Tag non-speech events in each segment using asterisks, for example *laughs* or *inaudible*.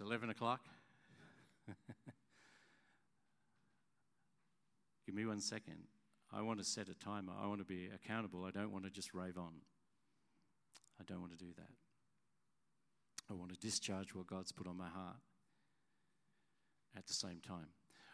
It's 11 o'clock. *laughs* Give me one second. I want to set a timer. I want to be accountable. I don't want to just rave on. I don't want to do that. I want to discharge what God's put on my heart at the same time.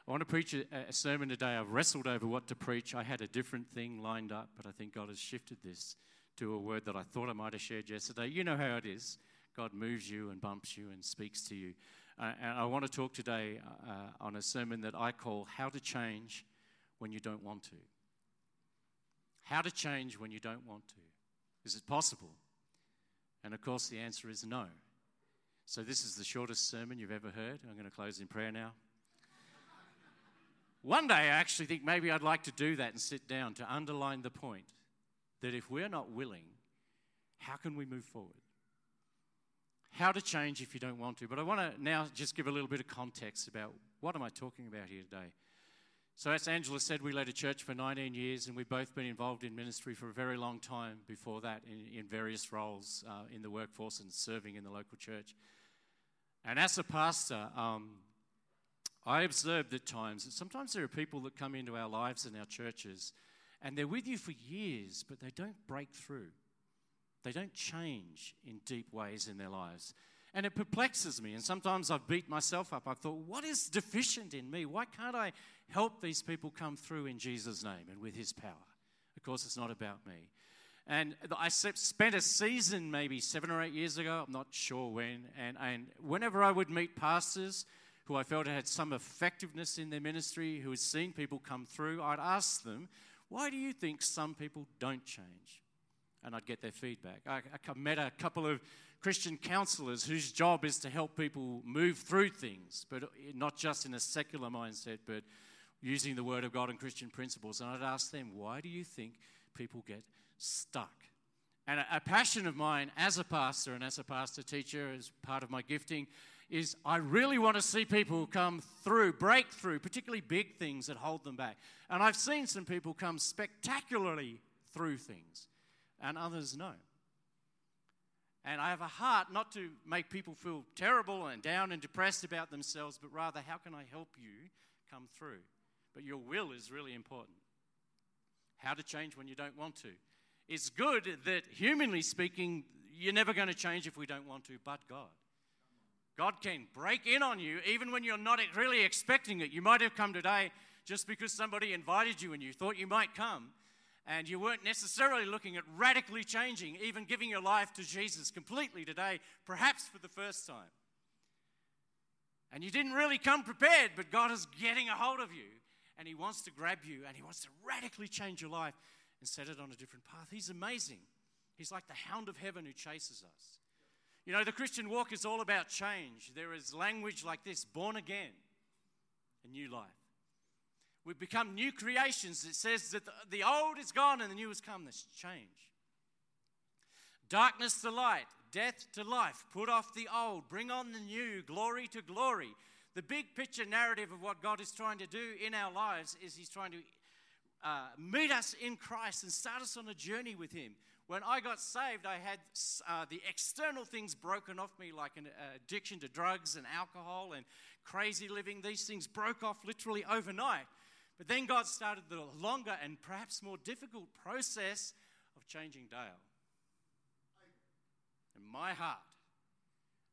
I want to preach a, a, sermon today. I've wrestled over what to preach. I had a different thing lined up, but I think God has shifted this to a word that I thought I might have shared yesterday. You know how it is. God moves you and bumps you and speaks to you. Uh, and I want to talk today uh, on a sermon that I call How to Change When You Don't Want to. How to change when you don't want to. Is it possible? And of course, the answer is no. So, this is the shortest sermon you've ever heard. I'm going to close in prayer now. *laughs* One day, I actually think maybe I'd like to do that and sit down to underline the point that if we're not willing, how can we move forward? How to change if you don't want to. But I want to now just give a little bit of context about what am I talking about here today. So, as Angela said, we led a church for 19 years, and we've both been involved in ministry for a very long time before that in, in various roles uh, in the workforce and serving in the local church. And as a pastor, um, I observed at times that sometimes there are people that come into our lives and our churches, and they're with you for years, but they don't break through. They don't change in deep ways in their lives. And it perplexes me. And sometimes I've beat myself up. I've thought, what is deficient in me? Why can't I help these people come through in Jesus' name and with his power? Of course, it's not about me. And I spent a season maybe seven or eight years ago, I'm not sure when. And, and whenever I would meet pastors who I felt had some effectiveness in their ministry, who had seen people come through, I'd ask them, why do you think some people don't change? And I'd get their feedback. I, I met a couple of Christian counselors whose job is to help people move through things, but uh, not just in a secular mindset, but using the Word of God and Christian principles. And I'd ask them, why do you think people get stuck? And a, a passion of mine as a pastor and as a pastor teacher, as part of my gifting, is I really want to see people come through, break through, particularly big things that hold them back. And I've seen some people come spectacularly through things, and others no. And I have a heart not to make people feel terrible and down and depressed about themselves, but rather, how can I help you come through? But your will is really important. How to change when you don't want to. It's good that, humanly speaking, you're never going to change if we don't want to, but God. God can break in on you even when you're not really expecting it. You might have come today just because somebody invited you and you thought you might come and you weren't necessarily looking at radically changing, even giving your life to Jesus completely today, perhaps for the first time. And you didn't really come prepared, but God is getting a hold of you and He wants to grab you and He wants to radically change your life and set it on a different path. He's amazing. He's like the hound of heaven who chases us. You know, the Christian walk is all about change. There is language like this born again, a new life. We've become new creations. It says that the old is gone and the new has come. There's change. Darkness to light, death to life. Put off the old, bring on the new, glory to glory. The big picture narrative of what God is trying to do in our lives is He's trying to uh, meet us in Christ and start us on a journey with Him. When I got saved, I had uh, the external things broken off me, like an uh, addiction to drugs and alcohol and crazy living. These things broke off literally overnight. But then God started the longer and perhaps more difficult process of changing Dale. And my heart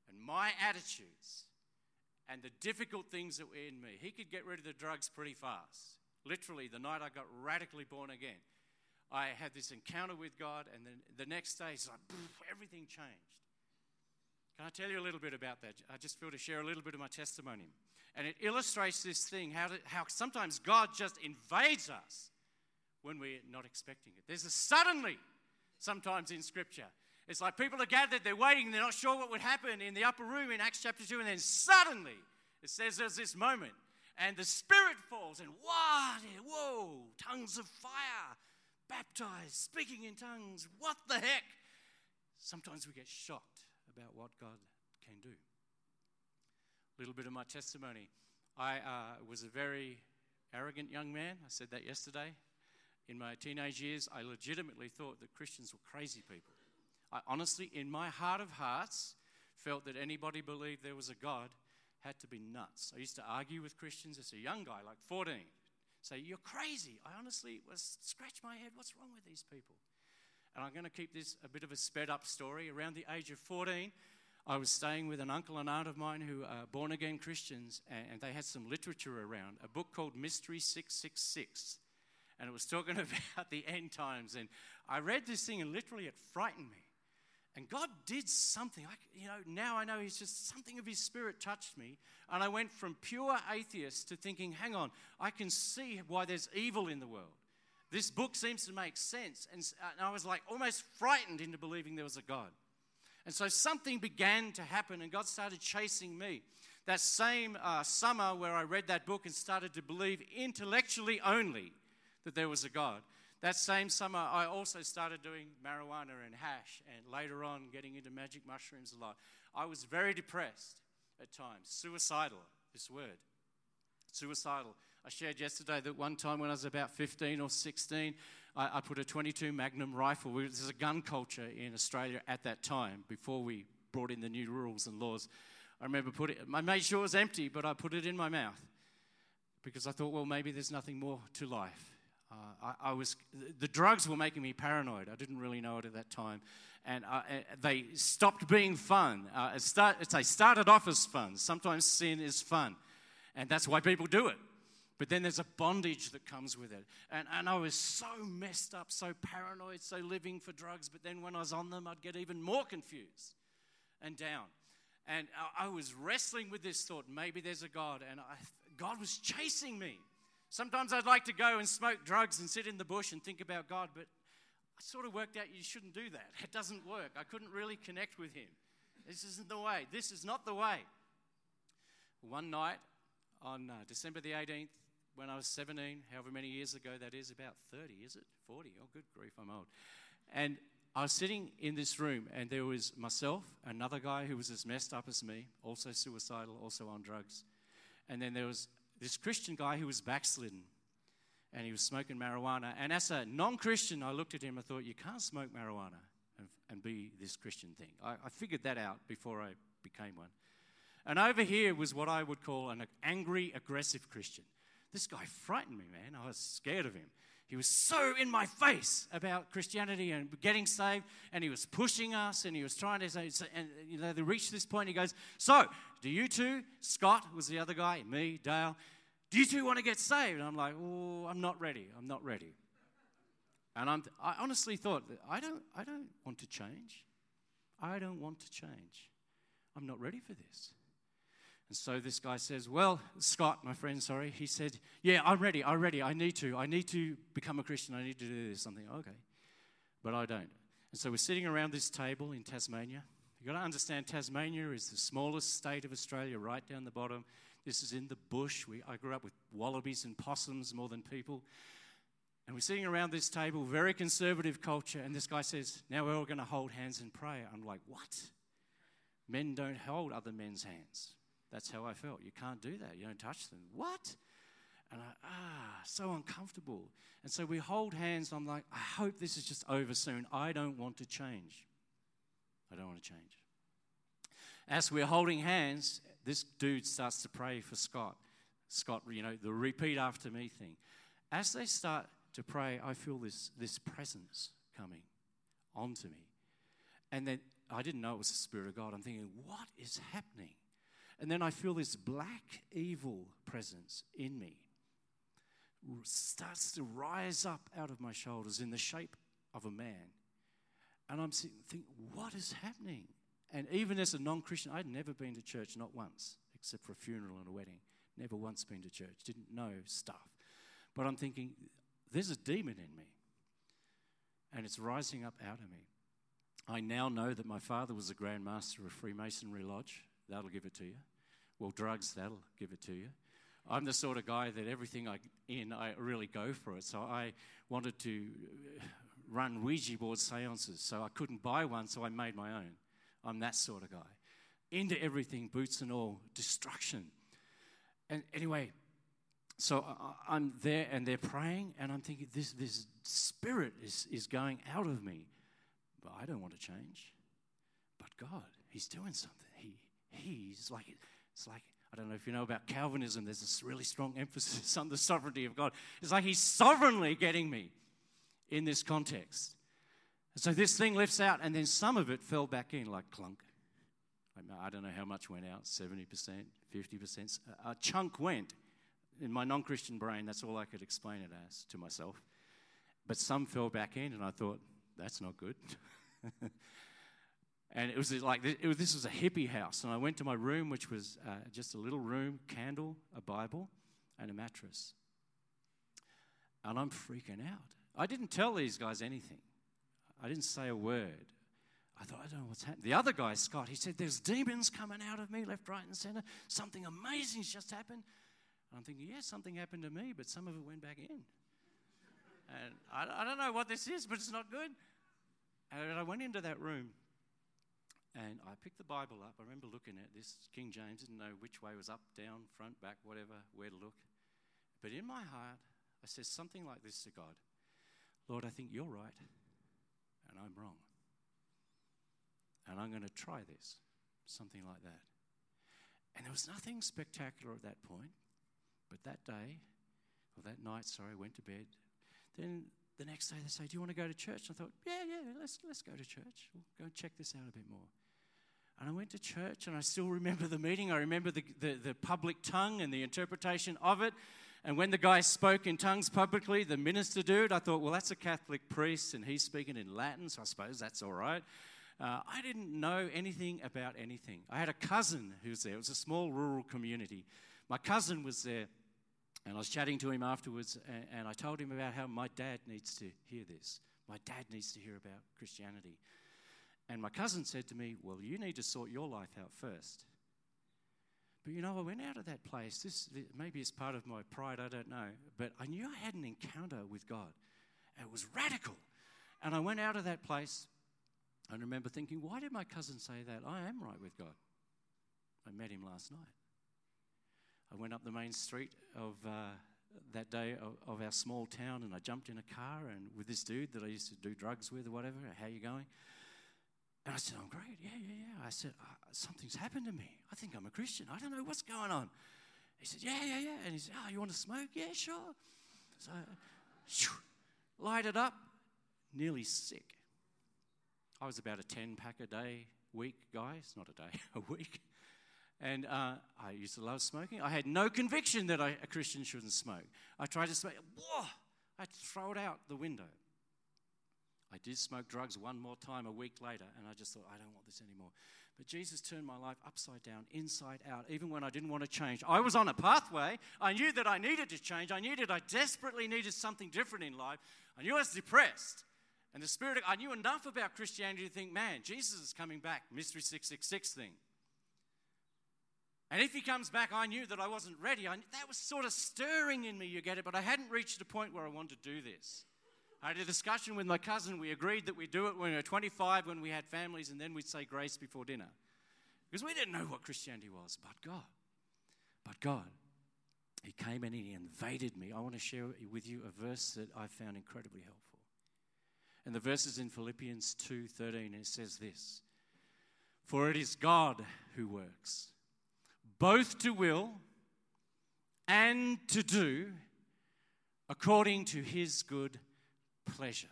and my attitudes and the difficult things that were in me. He could get rid of the drugs pretty fast. Literally, the night I got radically born again, I had this encounter with God, and then the next day, it's like everything changed. Can I tell you a little bit about that? I just feel to share a little bit of my testimony. And it illustrates this thing how, to, how sometimes God just invades us when we're not expecting it. There's a suddenly sometimes in Scripture. It's like people are gathered, they're waiting, they're not sure what would happen in the upper room in Acts chapter 2, and then suddenly it says there's this moment, and the Spirit falls, and what? Whoa, tongues of fire, baptized, speaking in tongues. What the heck? Sometimes we get shocked about what God can do A little bit of my testimony. I uh, was a very arrogant young man. I said that yesterday. In my teenage years, I legitimately thought that Christians were crazy people. I honestly, in my heart of hearts, felt that anybody believed there was a God had to be nuts. I used to argue with Christians as a young guy, like 14. Say, You're crazy. I honestly was scratch my head. What's wrong with these people? And I'm going to keep this a bit of a sped up story. Around the age of 14, I was staying with an uncle and aunt of mine who are born again Christians, and they had some literature around, a book called Mystery 666. And it was talking *laughs* about the end times. And I read this thing, and literally it frightened me. And God did something. I, you know, now I know He's just something of His Spirit touched me. And I went from pure atheist to thinking, hang on, I can see why there's evil in the world. This book seems to make sense. And, and I was like almost frightened into believing there was a God. And so something began to happen, and God started chasing me. That same uh, summer where I read that book and started to believe intellectually only that there was a God. That same summer, I also started doing marijuana and hash, and later on, getting into magic mushrooms a lot. I was very depressed at times, suicidal, this word. Suicidal. I shared yesterday that one time when I was about 15 or 16, I, I put a 22 Magnum rifle. There's a gun culture in Australia at that time before we brought in the new rules and laws. I remember putting I made sure it was empty, but I put it in my mouth because I thought, well, maybe there's nothing more to life. Uh, I, I, was the drugs were making me paranoid. I didn't really know it at that time, and uh, they stopped being fun. Uh, it start, they started off as fun. Sometimes sin is fun, and that's why people do it. But then there's a bondage that comes with it. And, and I was so messed up, so paranoid, so living for drugs. But then when I was on them, I'd get even more confused and down. And I, I was wrestling with this thought maybe there's a God. And I, God was chasing me. Sometimes I'd like to go and smoke drugs and sit in the bush and think about God, but I sort of worked out you shouldn't do that. It doesn't work. I couldn't really connect with Him. This isn't the way. This is not the way. One night on uh, December the 18th, when I was 17, however many years ago that is, about 30, is it? 40? Oh, good grief, I'm old. And I was sitting in this room, and there was myself, another guy who was as messed up as me, also suicidal, also on drugs. And then there was this Christian guy who was backslidden, and he was smoking marijuana. And as a non Christian, I looked at him and thought, you can't smoke marijuana and, and be this Christian thing. I, I figured that out before I became one. And over here was what I would call an angry, aggressive Christian. This guy frightened me, man. I was scared of him. He was so in my face about Christianity and getting saved, and he was pushing us, and he was trying to say, and you know, they reached this point. He goes, "So, do you two? Scott was the other guy, me, Dale. Do you two want to get saved?" And I'm like, "Oh, I'm not ready. I'm not ready." And I'm, I honestly thought, I don't, I don't want to change. I don't want to change. I'm not ready for this. And so this guy says, Well, Scott, my friend, sorry, he said, Yeah, I'm ready. I'm ready. I need to. I need to become a Christian. I need to do this. Something. Okay. But I don't. And so we're sitting around this table in Tasmania. You've got to understand Tasmania is the smallest state of Australia, right down the bottom. This is in the bush. We, I grew up with wallabies and possums more than people. And we're sitting around this table, very conservative culture, and this guy says, Now we're all going to hold hands and pray. I'm like, What? Men don't hold other men's hands. That's how I felt. You can't do that. You don't touch them. What? And I, ah, so uncomfortable. And so we hold hands. I'm like, I hope this is just over soon. I don't want to change. I don't want to change. As we're holding hands, this dude starts to pray for Scott. Scott, you know, the repeat after me thing. As they start to pray, I feel this, this presence coming onto me. And then I didn't know it was the Spirit of God. I'm thinking, what is happening? And then I feel this black evil presence in me starts to rise up out of my shoulders in the shape of a man. And I'm sitting, thinking, what is happening? And even as a non Christian, I'd never been to church, not once, except for a funeral and a wedding. Never once been to church, didn't know stuff. But I'm thinking, there's a demon in me, and it's rising up out of me. I now know that my father was a Grand Master of Freemasonry Lodge. That'll give it to you. Well, drugs, that'll give it to you. I'm the sort of guy that everything I in, I really go for it. So I wanted to uh, run Ouija board seances. So I couldn't buy one, so I made my own. I'm that sort of guy. Into everything, boots and all, destruction. And anyway, so I'm there and they're praying, and I'm thinking, this, this spirit is, is going out of me. But I don't want to change. But God, He's doing something. He, He's like, it's like, I don't know if you know about Calvinism, there's this really strong emphasis *laughs* on the sovereignty of God. It's like He's sovereignly getting me in this context. So this thing lifts out, and then some of it fell back in like clunk. I don't know how much went out 70%, 50%. A chunk went. In my non Christian brain, that's all I could explain it as to myself. But some fell back in, and I thought, that's not good. *laughs* and it was like it was, this was a hippie house. And I went to my room, which was uh, just a little room, candle, a Bible, and a mattress. And I'm freaking out. I didn't tell these guys anything. I didn't say a word. I thought, I don't know what's happening. The other guy, Scott, he said, There's demons coming out of me left, right, and center. Something amazing's just happened. And I'm thinking, Yeah, something happened to me, but some of it went back in. And I, I don't know what this is, but it's not good. And I went into that room and I picked the Bible up. I remember looking at this. King James didn't know which way was up, down, front, back, whatever, where to look. But in my heart, I said something like this to God Lord, I think you're right and I'm wrong. And I'm going to try this. Something like that. And there was nothing spectacular at that point. But that day, or that night, sorry, I went to bed. Then the next day they say, Do you want to go to church? And I thought, Yeah, yeah, let's, let's go to church. We'll go and check this out a bit more. And I went to church and I still remember the meeting. I remember the, the, the public tongue and the interpretation of it. And when the guy spoke in tongues publicly, the minister dude, I thought, well, that's a Catholic priest and he's speaking in Latin, so I suppose that's all right. Uh, I didn't know anything about anything. I had a cousin who was there. It was a small rural community. My cousin was there, and I was chatting to him afterwards, and, and I told him about how my dad needs to hear this. My dad needs to hear about Christianity. And my cousin said to me, Well, you need to sort your life out first. But you know, I went out of that place. This maybe it's part of my pride, I don't know. But I knew I had an encounter with God. It was radical. And I went out of that place and remember thinking, why did my cousin say that? I am right with God. I met him last night. I went up the main street of uh, that day of, of, our small town and I jumped in a car and with this dude that I used to do drugs with or whatever. How you going? And I said, I'm great. Yeah, yeah, yeah. I said, uh, something's happened to me. I think I'm a Christian. I don't know what's going on. He said, yeah, yeah, yeah. And he said, oh, you want to smoke? Yeah, sure. So, shoo, light it up, nearly sick. I was about a 10 pack a day week guy. It's not a day, *laughs* a week. And uh, I used to love smoking. I had no conviction that I, a Christian shouldn't smoke. I tried to smoke, whoa, I'd throw it out the window. I did smoke drugs one more time a week later, and I just thought, I don't want this anymore. But Jesus turned my life upside down, inside out, even when I didn't want to change. I was on a pathway. I knew that I needed to change. I that I desperately needed something different in life. I knew I was depressed. And the Spirit, I knew enough about Christianity to think, man, Jesus is coming back, Mystery 666 thing. And if he comes back, I knew that I wasn't ready. I, that was sort of stirring in me, you get it, but I hadn't reached a point where I wanted to do this. I had a discussion with my cousin. We agreed that we'd do it when we were 25, when we had families, and then we'd say grace before dinner. Because we didn't know what Christianity was, but God. But God. He came and he invaded me. I want to share with you a verse that I found incredibly helpful. And the verse is in Philippians 2:13, and it says this: For it is God who works, both to will and to do according to his good pleasure.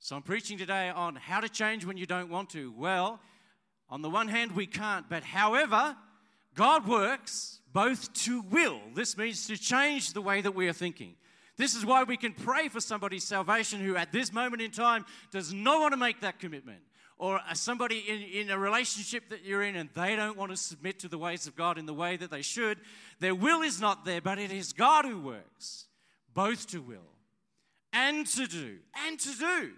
So I'm preaching today on how to change when you don't want to. Well, on the one hand, we can't, but however, God works both to will. This means to change the way that we are thinking. This is why we can pray for somebody's salvation who, at this moment in time, does not want to make that commitment. Or somebody in, in a relationship that you're in and they don't want to submit to the ways of God in the way that they should. Their will is not there, but it is God who works, both to will and to do, and to do.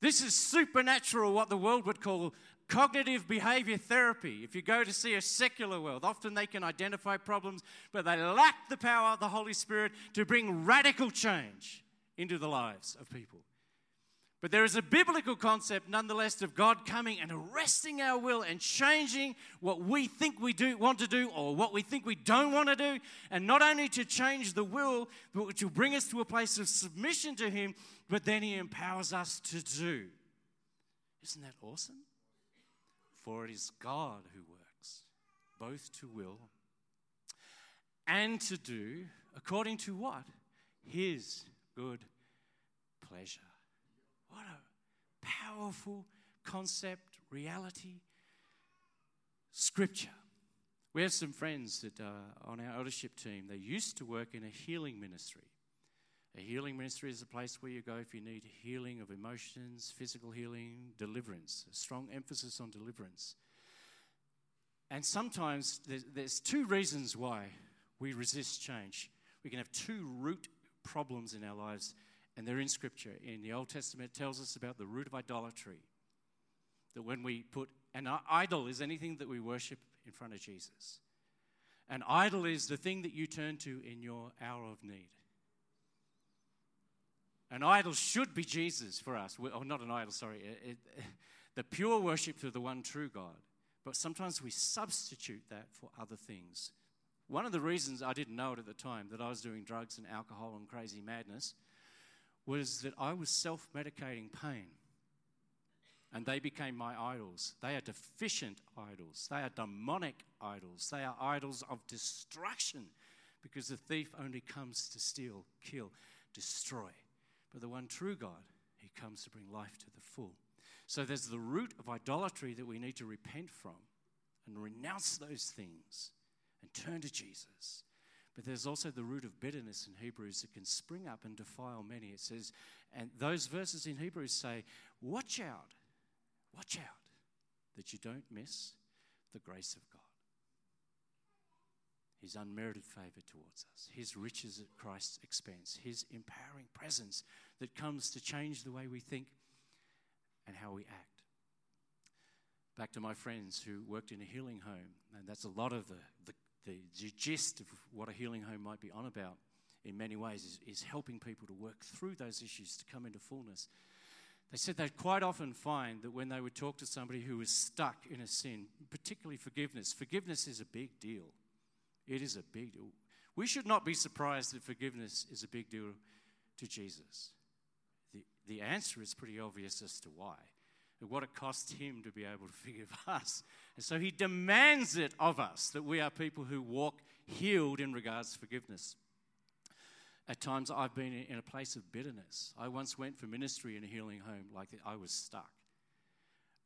This is supernatural, what the world would call cognitive behavior therapy. If you go to see a secular world, often they can identify problems, but they lack the power of the Holy Spirit to bring radical change into the lives of people. But there is a biblical concept, nonetheless, of God coming and arresting our will and changing what we think we do want to do or what we think we don't want to do. And not only to change the will, but to bring us to a place of submission to Him, but then He empowers us to do. Isn't that awesome? For it is God who works, both to will and to do according to what? His good pleasure. What a powerful concept, reality, scripture. We have some friends that are on our eldership team. They used to work in a healing ministry. A healing ministry is a place where you go if you need healing of emotions, physical healing, deliverance, a strong emphasis on deliverance. And sometimes there's, there's two reasons why we resist change. We can have two root problems in our lives, and they're in Scripture. In the Old Testament, it tells us about the root of idolatry. That when we put an idol is anything that we worship in front of Jesus. An idol is the thing that you turn to in your hour of need. An idol should be Jesus for us. Oh, not an idol, sorry. It, it, *laughs* the pure worship to the one true God. But sometimes we substitute that for other things. One of the reasons I didn't know it at the time that I was doing drugs and alcohol and crazy madness was that I was self medicating pain. And they became my idols. They are deficient idols. They are demonic idols. They are idols of destruction because the thief only comes to steal, kill, destroy. But the one true God, he comes to bring life to the full. So there's the root of idolatry that we need to repent from and renounce those things and turn to Jesus. But there's also the root of bitterness in Hebrews that can spring up and defile many. It says, and those verses in Hebrews say, Watch out, watch out that you don't miss the grace of God. His unmerited favor towards us, His riches at Christ's expense, His empowering presence that comes to change the way we think and how we act. Back to my friends who worked in a healing home, and that's a lot of the, the the gist of what a healing home might be on about in many ways is, is helping people to work through those issues to come into fullness. They said they'd quite often find that when they would talk to somebody who was stuck in a sin, particularly forgiveness, forgiveness is a big deal. It is a big deal. We should not be surprised that forgiveness is a big deal to Jesus. The, the answer is pretty obvious as to why what it costs him to be able to *laughs* forgive us. And so he demands it of us that we are people who walk healed in regards to forgiveness. At times, I've been in a place of bitterness. I once went for ministry in a healing home like I was stuck.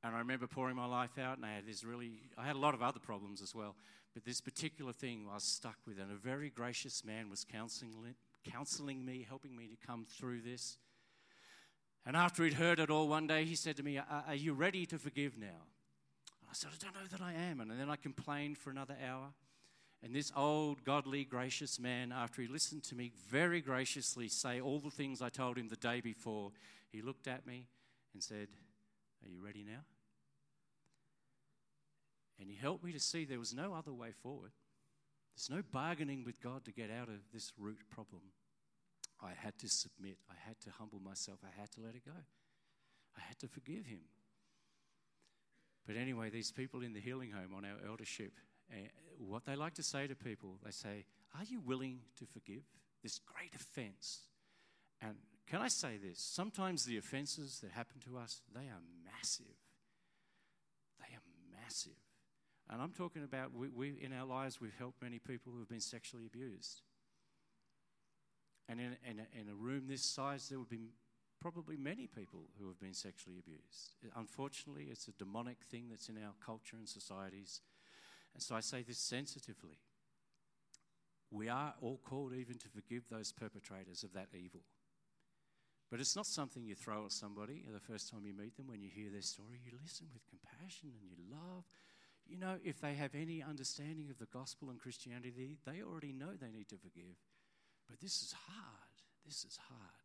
And I remember pouring my life out, and I had this really, I had a lot of other problems as well. But this particular thing I was stuck with, and a very gracious man was counseling, counseling me, helping me to come through this. And after he'd heard it all one day, he said to me, Are you ready to forgive now? And I said, I don't know that I am. And then I complained for another hour. And this old, godly, gracious man, after he listened to me very graciously say all the things I told him the day before, he looked at me and said, Are you ready now? And he helped me to see there was no other way forward. There's no bargaining with God to get out of this root problem. I had to submit. I had to humble myself. I had to let it go. I had to forgive him. But anyway, these people in the healing home on our eldership, uh, what they like to say to people, they say, Are you willing to forgive this great offense? And can I say this? Sometimes the offenses that happen to us, they are massive. They are massive. And I'm talking about we, we in our lives, we've helped many people who have been sexually abused. And in, in, in a room this size, there would be probably many people who have been sexually abused. Unfortunately, it's a demonic thing that's in our culture and societies. And so I say this sensitively. We are all called even to forgive those perpetrators of that evil. But it's not something you throw at somebody the first time you meet them when you hear their story. You listen with compassion and you love. You know, if they have any understanding of the gospel and Christianity, they already know they need to forgive. But this is hard. This is hard.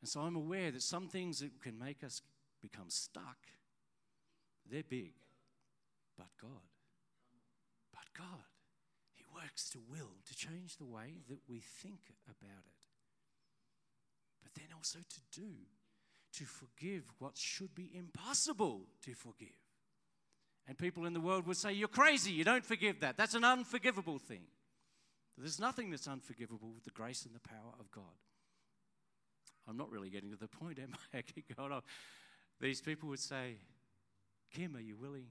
And so I'm aware that some things that can make us become stuck, they're big. But God, but God, He works to will, to change the way that we think about it. But then also to do, to forgive what should be impossible to forgive. And people in the world would say, You're crazy, you don't forgive that. That's an unforgivable thing. There's nothing that's unforgivable with the grace and the power of God. I'm not really getting to the point, am I? *laughs* I keep going on. These people would say, Kim, are you willing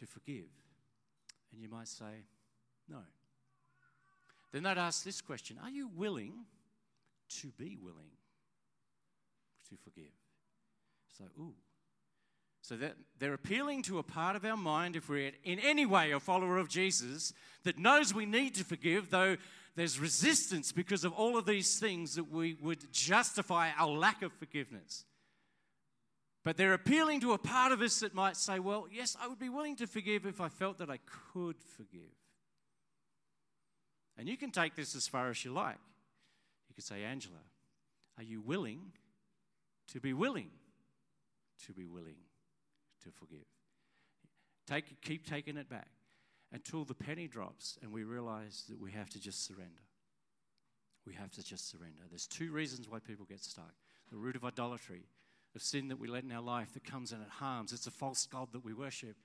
to forgive? And you might say, No. Then they'd ask this question Are you willing to be willing to forgive? It's like, ooh. So that they're appealing to a part of our mind, if we're in any way a follower of Jesus, that knows we need to forgive, though there's resistance because of all of these things that we would justify our lack of forgiveness. But they're appealing to a part of us that might say, well, yes, I would be willing to forgive if I felt that I could forgive. And you can take this as far as you like. You could say, Angela, are you willing to be willing to be willing to forgive? Take, keep taking it back until the penny drops and we realize that we have to just surrender. We have to just surrender. There's two reasons why people get stuck the root of idolatry, of sin that we let in our life that comes and it harms. It's a false God that we worship.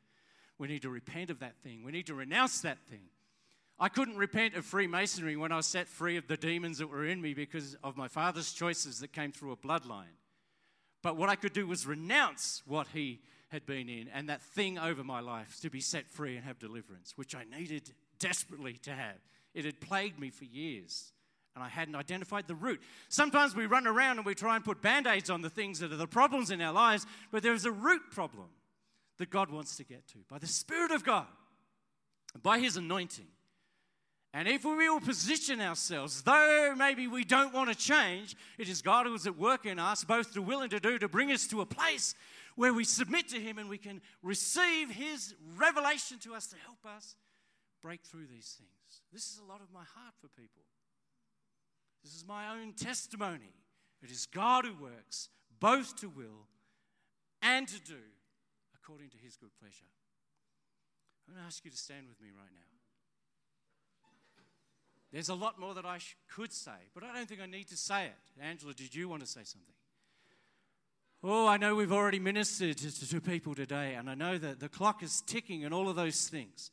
We need to repent of that thing, we need to renounce that thing. I couldn't repent of Freemasonry when I was set free of the demons that were in me because of my father's choices that came through a bloodline. But what I could do was renounce what he had been in and that thing over my life to be set free and have deliverance, which I needed desperately to have. It had plagued me for years and I hadn't identified the root. Sometimes we run around and we try and put band aids on the things that are the problems in our lives, but there is a root problem that God wants to get to by the Spirit of God, by His anointing. And if we will position ourselves, though maybe we don't want to change, it is God who is at work in us, both to will and to do, to bring us to a place where we submit to Him and we can receive His revelation to us to help us break through these things. This is a lot of my heart for people. This is my own testimony. It is God who works both to will and to do according to His good pleasure. I'm going to ask you to stand with me right now. There's a lot more that I sh- could say, but I don't think I need to say it. Angela, did you want to say something? Oh, I know we've already ministered to, to people today, and I know that the clock is ticking and all of those things.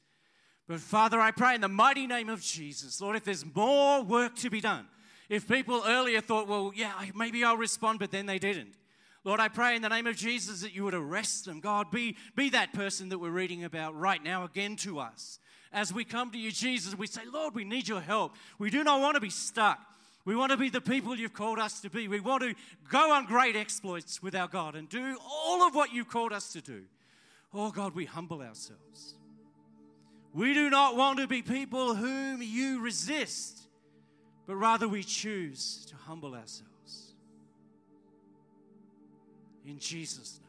But Father, I pray in the mighty name of Jesus, Lord, if there's more work to be done, if people earlier thought, well, yeah, maybe I'll respond, but then they didn't. Lord, I pray in the name of Jesus that you would arrest them. God, be, be that person that we're reading about right now again to us as we come to you, Jesus, we say, Lord, we need your help. We do not want to be stuck. We want to be the people you've called us to be. We want to go on great exploits with our God and do all of what you've called us to do. Oh, God, we humble ourselves. We do not want to be people whom you resist, but rather we choose to humble ourselves. In Jesus'.